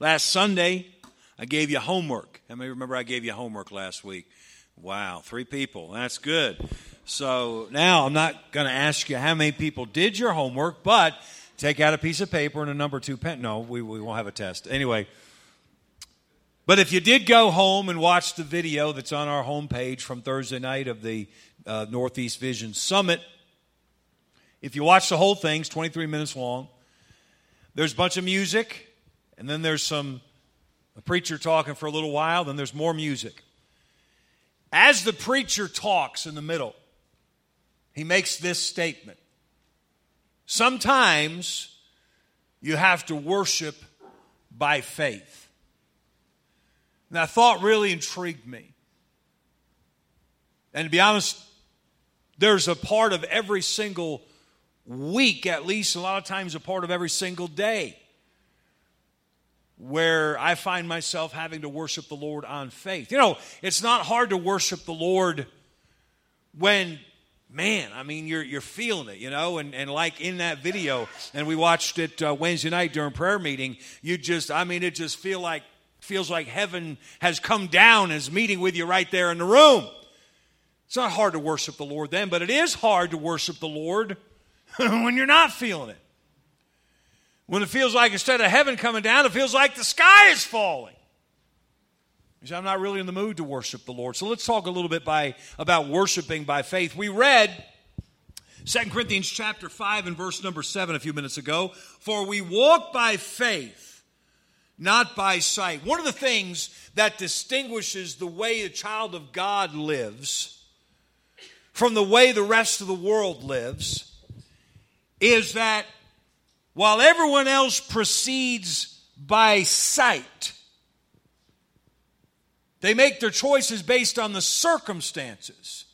Last Sunday, I gave you homework. How many remember I gave you homework last week? Wow, three people. That's good. So now I'm not going to ask you how many people did your homework, but take out a piece of paper and a number two pen. No, we, we won't have a test. Anyway, but if you did go home and watch the video that's on our homepage from Thursday night of the uh, Northeast Vision Summit, if you watch the whole thing, it's 23 minutes long. There's a bunch of music, and then there's some a preacher talking for a little while, then there's more music. As the preacher talks in the middle, he makes this statement Sometimes you have to worship by faith. And that thought really intrigued me. And to be honest, there's a part of every single week, at least a lot of times, a part of every single day where I find myself having to worship the Lord on faith. You know, it's not hard to worship the Lord when man, I mean, you're, you're feeling it, you know, and, and like in that video, and we watched it uh, Wednesday night during prayer meeting, you just, I mean, it just feel like, feels like heaven has come down and is meeting with you right there in the room. It's not hard to worship the Lord then, but it is hard to worship the Lord when you're not feeling it. When it feels like instead of heaven coming down, it feels like the sky is falling. I'm not really in the mood to worship the Lord. So let's talk a little bit by, about worshiping by faith. We read 2 Corinthians chapter 5 and verse number 7 a few minutes ago. For we walk by faith, not by sight. One of the things that distinguishes the way a child of God lives from the way the rest of the world lives is that while everyone else proceeds by sight, they make their choices based on the circumstances.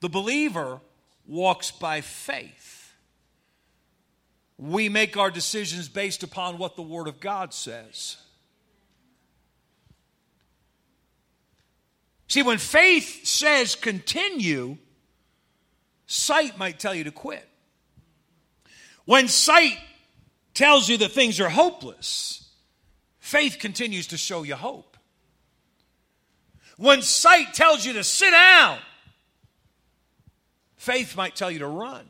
The believer walks by faith. We make our decisions based upon what the Word of God says. See, when faith says continue, sight might tell you to quit. When sight tells you that things are hopeless, faith continues to show you hope. When sight tells you to sit down, faith might tell you to run.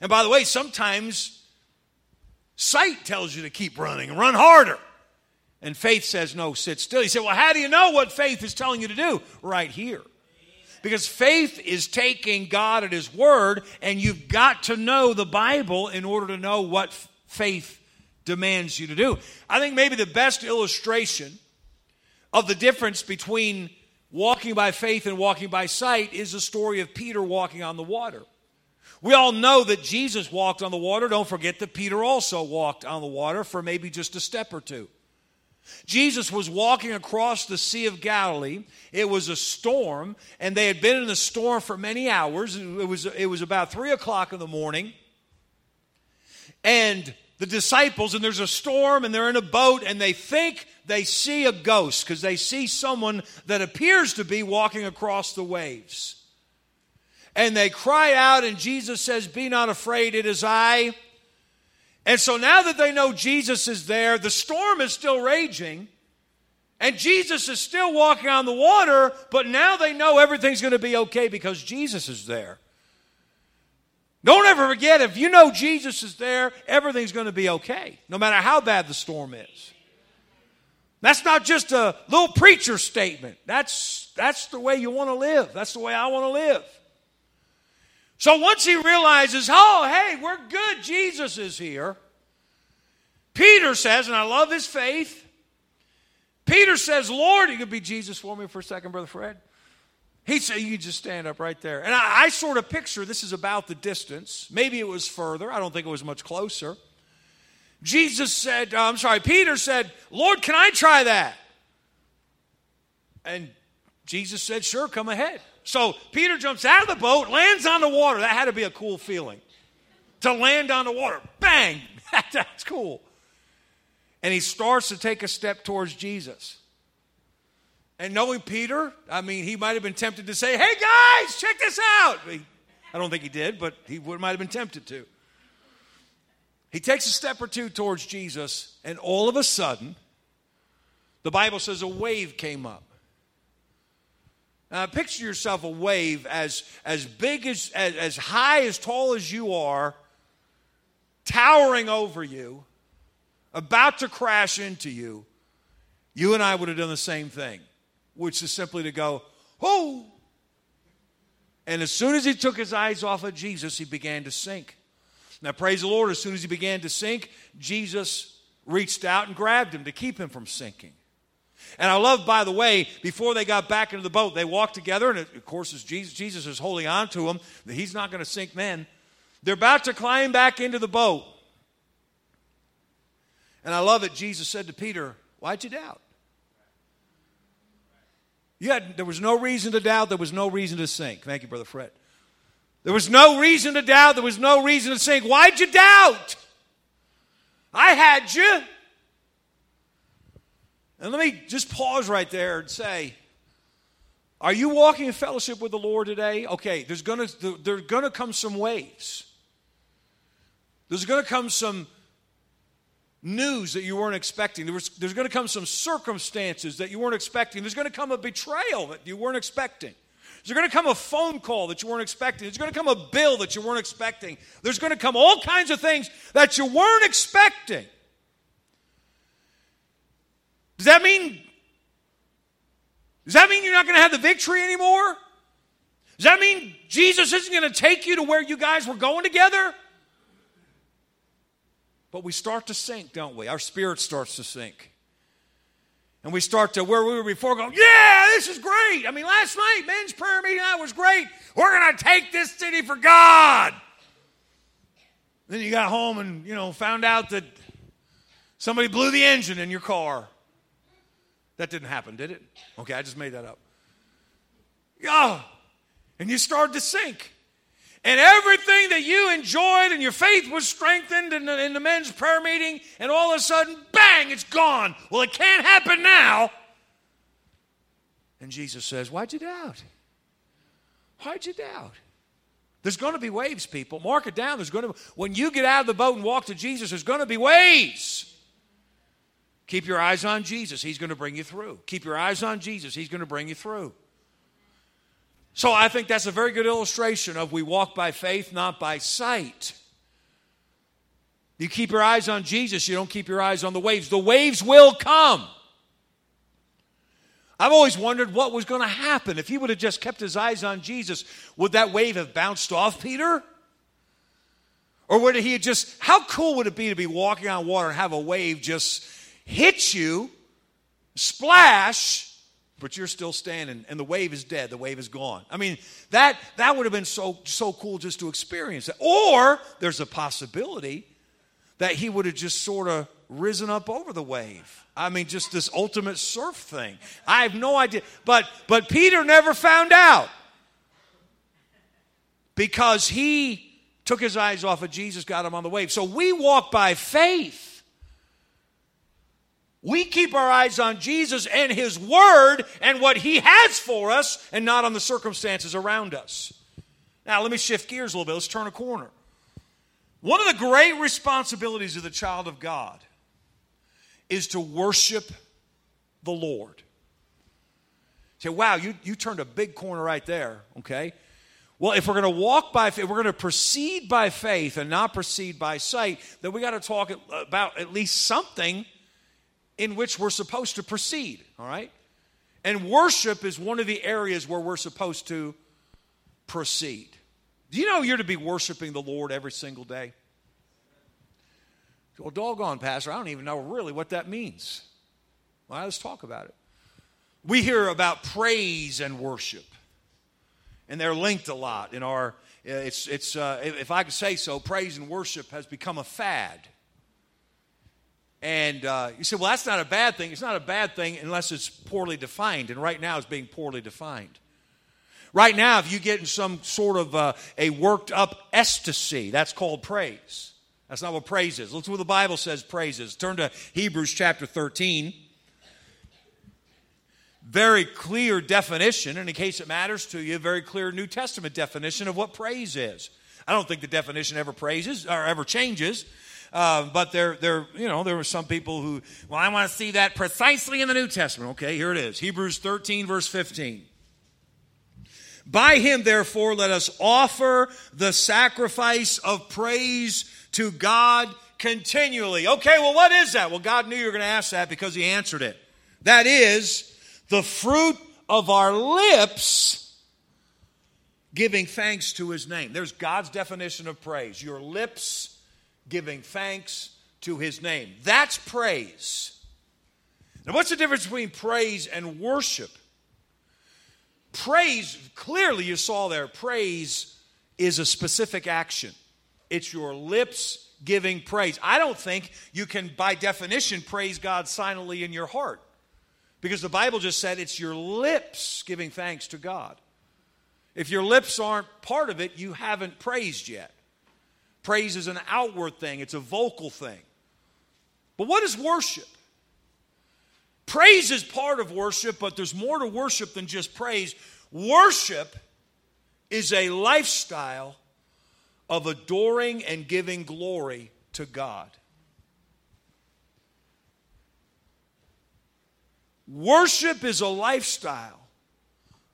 And by the way, sometimes sight tells you to keep running run harder. And faith says, no, sit still. You say, well, how do you know what faith is telling you to do? Right here. Because faith is taking God at His word, and you've got to know the Bible in order to know what faith demands you to do. I think maybe the best illustration of the difference between walking by faith and walking by sight is the story of Peter walking on the water. We all know that Jesus walked on the water. Don't forget that Peter also walked on the water for maybe just a step or two. Jesus was walking across the Sea of Galilee. It was a storm, and they had been in the storm for many hours. It was, it was about 3 o'clock in the morning. And the disciples, and there's a storm, and they're in a boat, and they think they see a ghost because they see someone that appears to be walking across the waves. And they cry out, and Jesus says, Be not afraid, it is I. And so now that they know Jesus is there, the storm is still raging, and Jesus is still walking on the water, but now they know everything's going to be okay because Jesus is there. Don't ever forget, if you know Jesus is there, everything's going to be okay, no matter how bad the storm is. That's not just a little preacher statement. That's, that's the way you want to live. That's the way I want to live. So once he realizes, oh, hey, we're good, Jesus is here, Peter says, and I love his faith, Peter says, Lord, you could be Jesus for me for a second, Brother Fred. He said, You just stand up right there. And I, I, sort of picture this is about the distance. Maybe it was further. I don't think it was much closer. Jesus said, uh, I'm sorry, Peter said, Lord, can I try that? And Jesus said, Sure, come ahead. So Peter jumps out of the boat, lands on the water. That had to be a cool feeling. To land on the water. Bang! That's cool. And he starts to take a step towards Jesus. And knowing Peter, I mean, he might have been tempted to say, Hey guys, check this out. I don't think he did, but he might have been tempted to. He takes a step or two towards Jesus, and all of a sudden, the Bible says a wave came up. Now, picture yourself a wave as, as big as, as, as high, as tall as you are, towering over you, about to crash into you. You and I would have done the same thing, which is simply to go, oh. And as soon as he took his eyes off of Jesus, he began to sink. Now, praise the Lord, as soon as he began to sink, Jesus reached out and grabbed him to keep him from sinking. And I love, by the way, before they got back into the boat, they walked together, and of course, Jesus, Jesus is holding on to him, he's not going to sink then. They're about to climb back into the boat. And I love it. Jesus said to Peter, Why'd you doubt? You had, there was no reason to doubt. There was no reason to sink. Thank you, Brother Fred. There was no reason to doubt. There was no reason to sink. Why'd you doubt? I had you. And let me just pause right there and say, are you walking in fellowship with the Lord today? Okay, there's gonna there's gonna come some waves. There's gonna come some news that you weren't expecting. There was, there's gonna come some circumstances that you weren't expecting. There's gonna come a betrayal that you weren't expecting. There's going to come a phone call that you weren't expecting. There's going to come a bill that you weren't expecting. There's going to come all kinds of things that you weren't expecting. Does that mean Does that mean you're not going to have the victory anymore? Does that mean Jesus isn't going to take you to where you guys were going together? But we start to sink, don't we? Our spirit starts to sink. And we start to where we were before going, yeah, this is great. I mean, last night, men's prayer meeting, that was great. We're going to take this city for God. Then you got home and, you know, found out that somebody blew the engine in your car. That didn't happen, did it? Okay, I just made that up. Yeah. And you started to sink and everything that you enjoyed and your faith was strengthened in the, in the men's prayer meeting, and all of a sudden, bang, it's gone. Well, it can't happen now. And Jesus says, Why'd you doubt? Why'd you doubt? There's going to be waves, people. Mark it down. There's going to when you get out of the boat and walk to Jesus, there's going to be waves. Keep your eyes on Jesus. He's going to bring you through. Keep your eyes on Jesus. He's going to bring you through. So I think that's a very good illustration of we walk by faith, not by sight. You keep your eyes on Jesus, you don't keep your eyes on the waves. The waves will come. I've always wondered what was going to happen. If he would have just kept his eyes on Jesus, would that wave have bounced off Peter? Or would he have just, how cool would it be to be walking on water and have a wave just hit you, splash, but you're still standing and the wave is dead. The wave is gone. I mean that that would have been so so cool just to experience it or there's a possibility that he would have just sort of risen up over the wave. I mean just this ultimate surf thing. I have no idea. But but peter never found out. Because he took his eyes off of jesus got him on the wave. So we walk by faith we keep our eyes on Jesus and His Word and what He has for us and not on the circumstances around us. Now, let me shift gears a little bit. Let's turn a corner. One of the great responsibilities of the child of God is to worship the Lord. say, wow, you, you turned a big corner right there, okay? Well, if we're going to walk by faith, we're going to proceed by faith and not proceed by sight, then we got to talk about at least something in which we're supposed to proceed, all right? And worship is one of the areas where we're supposed to proceed. Do you know you're to be worshiping the Lord every single day? Well, doggone, Pastor, I don't even know really what that means. Well, let's talk about it. We hear about praise and worship, and they're linked a lot in our. It's, it's uh, if I could say so, praise and worship has become a fad. And uh, you say, well, that's not a bad thing. It's not a bad thing unless it's poorly defined. And right now it's being poorly defined. Right now, if you get in some sort of uh, a worked up ecstasy, that's called praise. That's not what praise is. Look what the Bible says praise is. Turn to Hebrews chapter 13. Very clear definition, in case it matters to you, very clear New Testament definition of what praise is. I don't think the definition ever praises or ever changes. Uh, but there, there, you know, there were some people who, well, I want to see that precisely in the New Testament. Okay, here it is Hebrews 13, verse 15. By him, therefore, let us offer the sacrifice of praise to God continually. Okay, well, what is that? Well, God knew you were going to ask that because he answered it. That is the fruit of our lips giving thanks to his name. There's God's definition of praise. Your lips giving thanks to his name. That's praise. Now, what's the difference between praise and worship? Praise, clearly you saw there, praise is a specific action. It's your lips giving praise. I don't think you can, by definition, praise God silently in your heart. Because the Bible just said it's your lips giving thanks to God. If your lips aren't part of it, you haven't praised yet. Praise is an outward thing, it's a vocal thing. But what is worship? Praise is part of worship, but there's more to worship than just praise. Worship is a lifestyle of adoring and giving glory to God. Worship is a lifestyle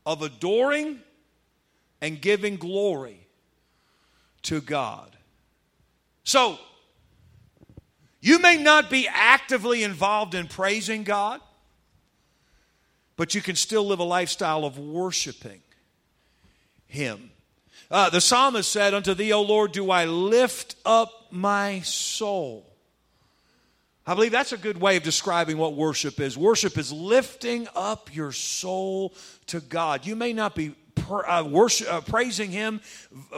of adoring and giving glory to God. So, you may not be actively involved in praising God, but you can still live a lifestyle of worshiping Him. Uh, the psalmist said, Unto thee, O Lord, do I lift up my soul. I believe that's a good way of describing what worship is. Worship is lifting up your soul to God. You may not be uh, worship, uh, praising Him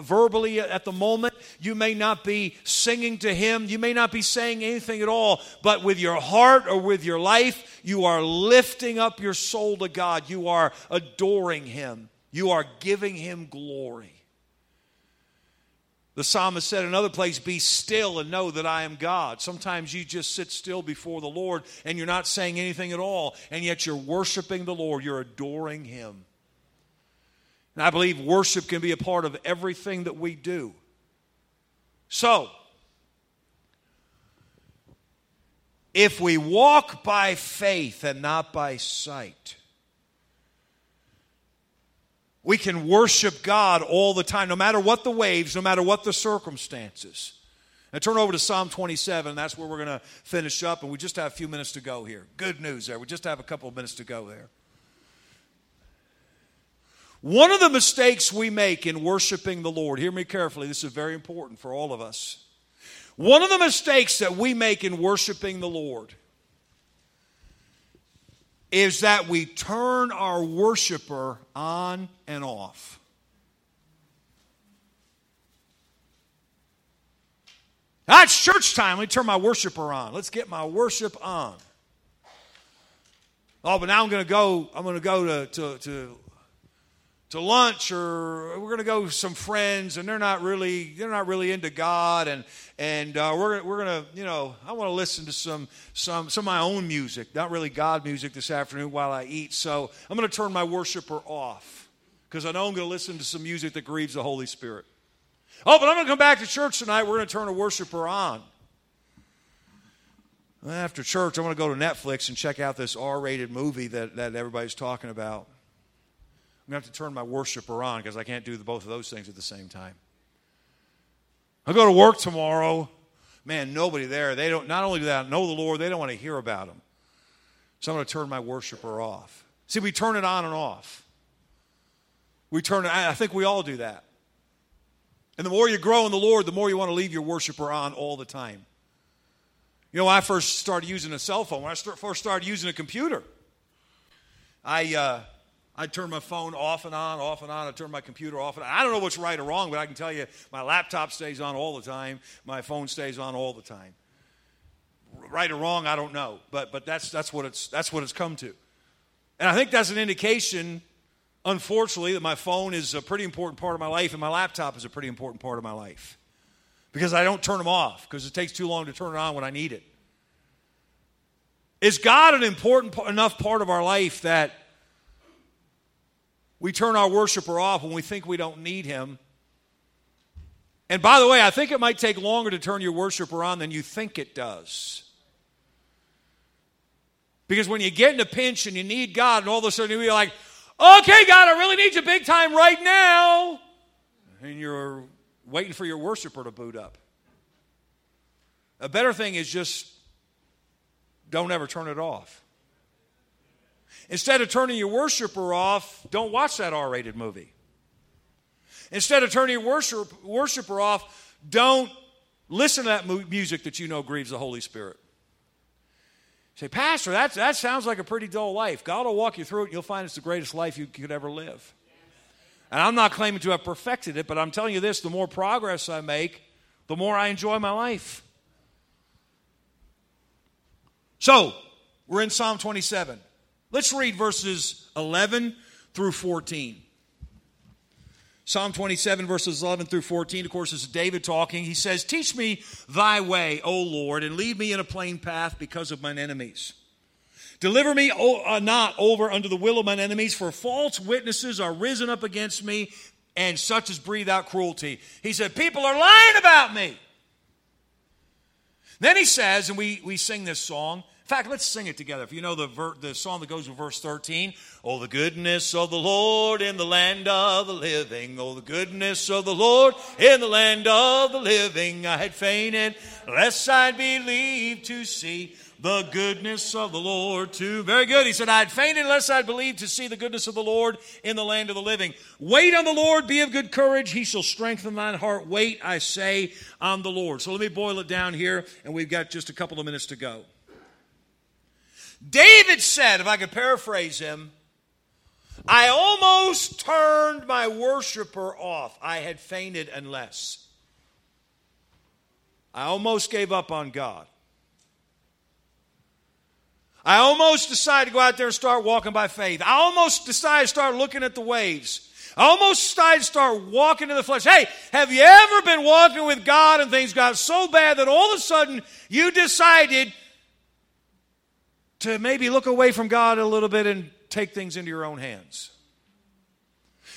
verbally at the moment. You may not be singing to Him. You may not be saying anything at all. But with your heart or with your life, you are lifting up your soul to God. You are adoring Him. You are giving Him glory. The psalmist said in another place, Be still and know that I am God. Sometimes you just sit still before the Lord and you're not saying anything at all, and yet you're worshiping the Lord, you're adoring Him. And I believe worship can be a part of everything that we do. So, if we walk by faith and not by sight, we can worship God all the time, no matter what the waves, no matter what the circumstances. Now turn over to Psalm 27. That's where we're going to finish up, and we just have a few minutes to go here. Good news there. We just have a couple of minutes to go there. One of the mistakes we make in worshiping the Lord, hear me carefully, this is very important for all of us. One of the mistakes that we make in worshiping the Lord is that we turn our worshiper on and off. Ah, That's church time. Let me turn my worshiper on. Let's get my worship on. Oh, but now I'm going to go. I'm going to go to, to, to to lunch or we're going to go with some friends and they're not really they're not really into God and and uh, we're we're going to you know I want to listen to some some some of my own music not really God music this afternoon while I eat so I'm going to turn my worshiper off because I know I'm going to listen to some music that grieves the Holy Spirit. Oh, but I'm going to come back to church tonight. We're going to turn a worshiper on. After church, I'm going to go to Netflix and check out this R-rated movie that, that everybody's talking about. I'm going to have to turn my worshiper on because I can't do both of those things at the same time. I go to work tomorrow. Man, nobody there. They don't. Not only do they know the Lord, they don't want to hear about Him. So I'm going to turn my worshiper off. See, we turn it on and off. We turn it. I think we all do that. And the more you grow in the Lord, the more you want to leave your worshiper on all the time. You know, I first started using a cell phone, when I first started using a computer, I uh, I turn my phone off and on, off and on. I turn my computer off and on. I don't know what's right or wrong, but I can tell you my laptop stays on all the time. My phone stays on all the time. Right or wrong, I don't know, but but that's that's what it's that's what it's come to. And I think that's an indication, unfortunately, that my phone is a pretty important part of my life, and my laptop is a pretty important part of my life because I don't turn them off because it takes too long to turn it on when I need it. Is God an important enough part of our life that we turn our worshiper off when we think we don't need him. And by the way, I think it might take longer to turn your worshiper on than you think it does. Because when you get in a pinch and you need God, and all of a sudden you're like, okay, God, I really need you big time right now. And you're waiting for your worshiper to boot up. A better thing is just don't ever turn it off. Instead of turning your worshiper off, don't watch that R rated movie. Instead of turning your worship, worshiper off, don't listen to that music that you know grieves the Holy Spirit. say, Pastor, that, that sounds like a pretty dull life. God will walk you through it, and you'll find it's the greatest life you could ever live. And I'm not claiming to have perfected it, but I'm telling you this the more progress I make, the more I enjoy my life. So, we're in Psalm 27. Let's read verses 11 through 14. Psalm 27, verses 11 through 14, of course, is David talking. He says, Teach me thy way, O Lord, and lead me in a plain path because of mine enemies. Deliver me uh, not over unto the will of mine enemies, for false witnesses are risen up against me, and such as breathe out cruelty. He said, People are lying about me. Then he says, and we, we sing this song, fact, let's sing it together. If you know the, ver- the song that goes with verse 13, Oh, the goodness of the Lord in the land of the living. Oh, the goodness of the Lord in the land of the living. I had fainted lest I'd believe to see the goodness of the Lord too. Very good. He said, I had fainted unless I'd believed to see the goodness of the Lord in the land of the living. Wait on the Lord, be of good courage. He shall strengthen thine heart. Wait, I say, on the Lord. So let me boil it down here, and we've got just a couple of minutes to go. David said, if I could paraphrase him, I almost turned my worshiper off. I had fainted unless. I almost gave up on God. I almost decided to go out there and start walking by faith. I almost decided to start looking at the waves. I almost decided to start walking in the flesh. Hey, have you ever been walking with God and things got so bad that all of a sudden you decided to maybe look away from God a little bit and take things into your own hands.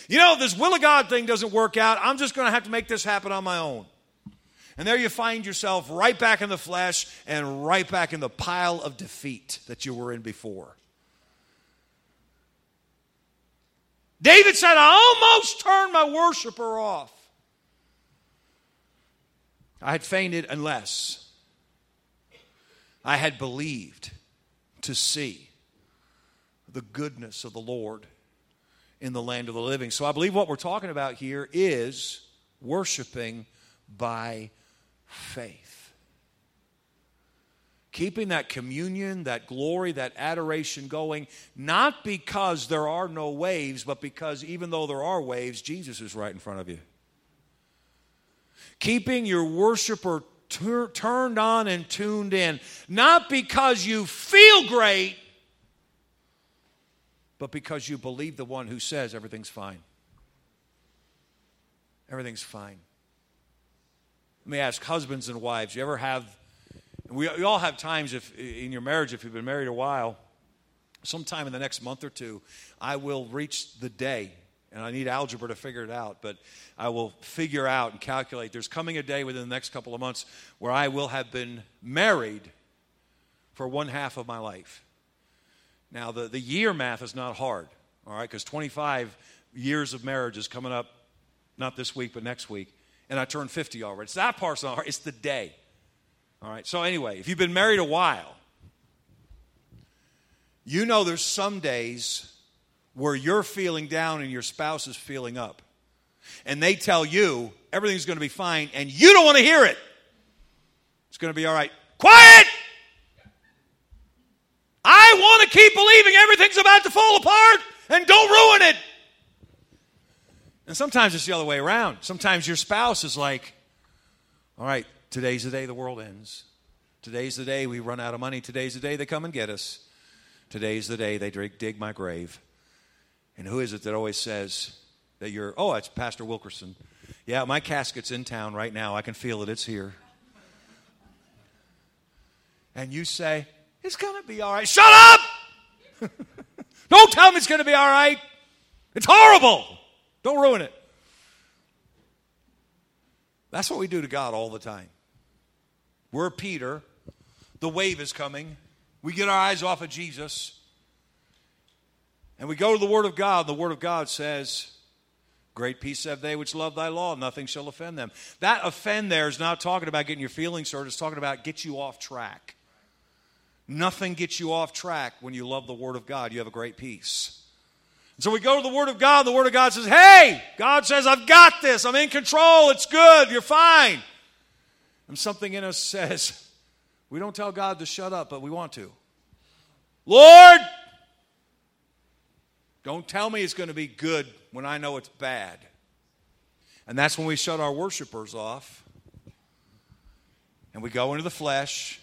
You know, this will of God thing doesn't work out. I'm just going to have to make this happen on my own. And there you find yourself right back in the flesh and right back in the pile of defeat that you were in before. David said, I almost turned my worshiper off. I had fainted unless I had believed to see the goodness of the Lord in the land of the living. So I believe what we're talking about here is worshiping by faith. Keeping that communion, that glory, that adoration going, not because there are no waves, but because even though there are waves, Jesus is right in front of you. Keeping your worshiper tur- turned on and tuned in, not because you feel great, but because you believe the one who says everything's fine. Everything's fine. Let me ask husbands and wives, you ever have, we, we all have times if in your marriage, if you've been married a while, sometime in the next month or two, I will reach the day and I need algebra to figure it out, but I will figure out and calculate. There's coming a day within the next couple of months where I will have been married for one half of my life. Now, the, the year math is not hard, all right, because 25 years of marriage is coming up not this week, but next week. And I turned 50 already. So that part's not hard, it's the day. All right, so anyway, if you've been married a while, you know there's some days where you're feeling down and your spouse is feeling up. And they tell you everything's going to be fine and you don't want to hear it. It's going to be all right. Quiet! I want to keep believing everything's about to fall apart and don't ruin it. And sometimes it's the other way around. Sometimes your spouse is like, all right, today's the day the world ends. Today's the day we run out of money. Today's the day they come and get us. Today's the day they dig my grave. And who is it that always says that you're, oh, it's Pastor Wilkerson. Yeah, my casket's in town right now. I can feel it. It's here. And you say, it's going to be all right. Shut up! Don't tell me it's going to be all right. It's horrible. Don't ruin it. That's what we do to God all the time. We're Peter. The wave is coming. We get our eyes off of Jesus. And we go to the Word of God. and The Word of God says, Great peace have they which love thy law, nothing shall offend them. That offend there is not talking about getting your feelings hurt, it's talking about get you off track. Nothing gets you off track when you love the Word of God. You have a great peace. And so we go to the Word of God. The Word of God says, Hey, God says, I've got this. I'm in control. It's good. You're fine. And something in us says, We don't tell God to shut up, but we want to. Lord, don't tell me it's going to be good when I know it's bad. And that's when we shut our worshipers off and we go into the flesh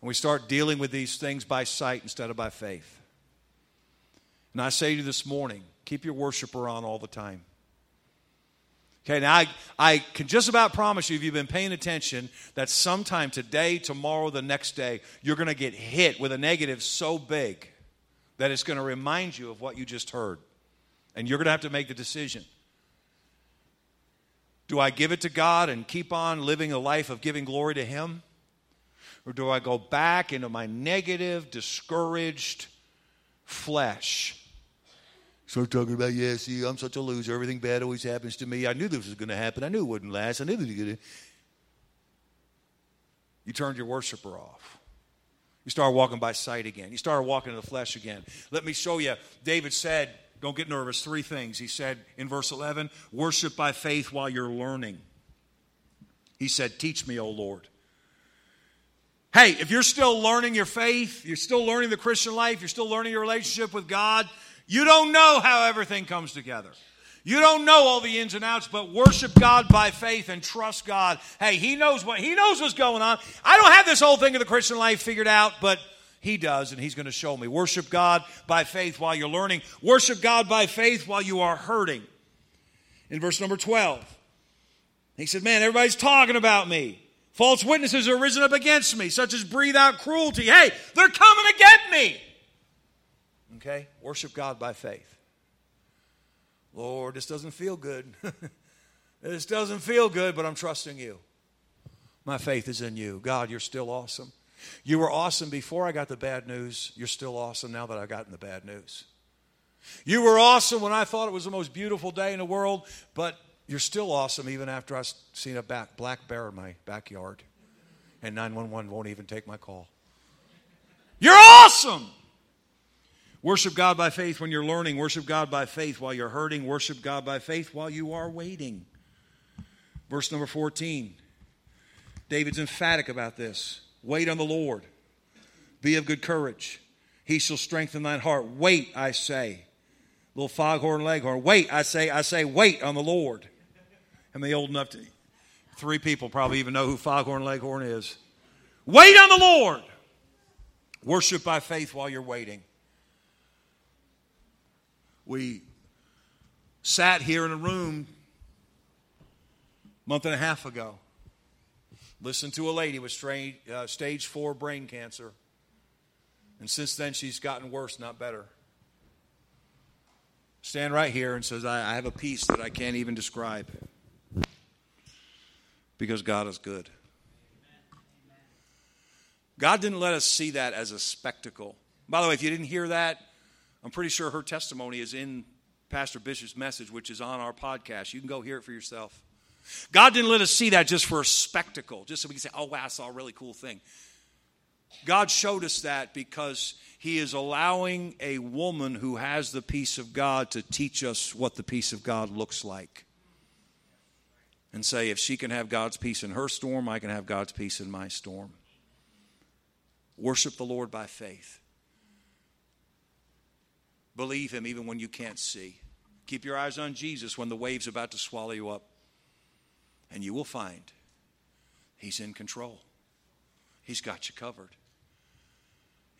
and we start dealing with these things by sight instead of by faith. And I say to you this morning keep your worshiper on all the time. Okay, now I, I can just about promise you, if you've been paying attention, that sometime today, tomorrow, the next day, you're going to get hit with a negative so big that it's going to remind you of what you just heard. And you're going to have to make the decision. Do I give it to God and keep on living a life of giving glory to Him? Or do I go back into my negative, discouraged flesh? Start talking about, yeah, see, I'm such a loser. Everything bad always happens to me. I knew this was going to happen. I knew it wouldn't last. I knew to. You turned your worshiper off. You start walking by sight again. You start walking in the flesh again. Let me show you. David said, don't get nervous, three things. He said in verse 11, worship by faith while you're learning. He said, Teach me, O Lord. Hey, if you're still learning your faith, you're still learning the Christian life, you're still learning your relationship with God, you don't know how everything comes together. You don't know all the ins and outs, but worship God by faith and trust God. Hey, He knows what He knows what's going on. I don't have this whole thing of the Christian life figured out, but He does, and He's going to show me. Worship God by faith while you're learning. Worship God by faith while you are hurting. In verse number 12, he said, Man, everybody's talking about me. False witnesses are risen up against me, such as breathe out cruelty. Hey, they're coming to get me. Okay? Worship God by faith. Lord, this doesn't feel good. this doesn't feel good, but I'm trusting you. My faith is in you. God, you're still awesome. You were awesome before I got the bad news. You're still awesome now that I've gotten the bad news. You were awesome when I thought it was the most beautiful day in the world, but you're still awesome even after I've seen a back, black bear in my backyard. And 911 won't even take my call. You're awesome! Worship God by faith when you're learning. Worship God by faith while you're hurting. Worship God by faith while you are waiting. Verse number 14. David's emphatic about this. Wait on the Lord. Be of good courage. He shall strengthen thine heart. Wait, I say. Little foghorn leghorn. Wait, I say, I say, wait on the Lord. Am I old enough to? Three people probably even know who Foghorn Leghorn is. Wait on the Lord. Worship by faith while you're waiting. We sat here in a room a month and a half ago. Listened to a lady with uh, stage four brain cancer. And since then, she's gotten worse, not better. Stand right here and says, I, I have a peace that I can't even describe because God is good. God didn't let us see that as a spectacle. By the way, if you didn't hear that, I'm pretty sure her testimony is in Pastor Bishop's message, which is on our podcast. You can go hear it for yourself. God didn't let us see that just for a spectacle, just so we can say, oh, wow, I saw a really cool thing. God showed us that because He is allowing a woman who has the peace of God to teach us what the peace of God looks like and say, if she can have God's peace in her storm, I can have God's peace in my storm. Worship the Lord by faith. Believe Him even when you can't see. Keep your eyes on Jesus when the wave's about to swallow you up. And you will find He's in control, He's got you covered.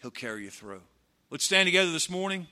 He'll carry you through. Let's stand together this morning.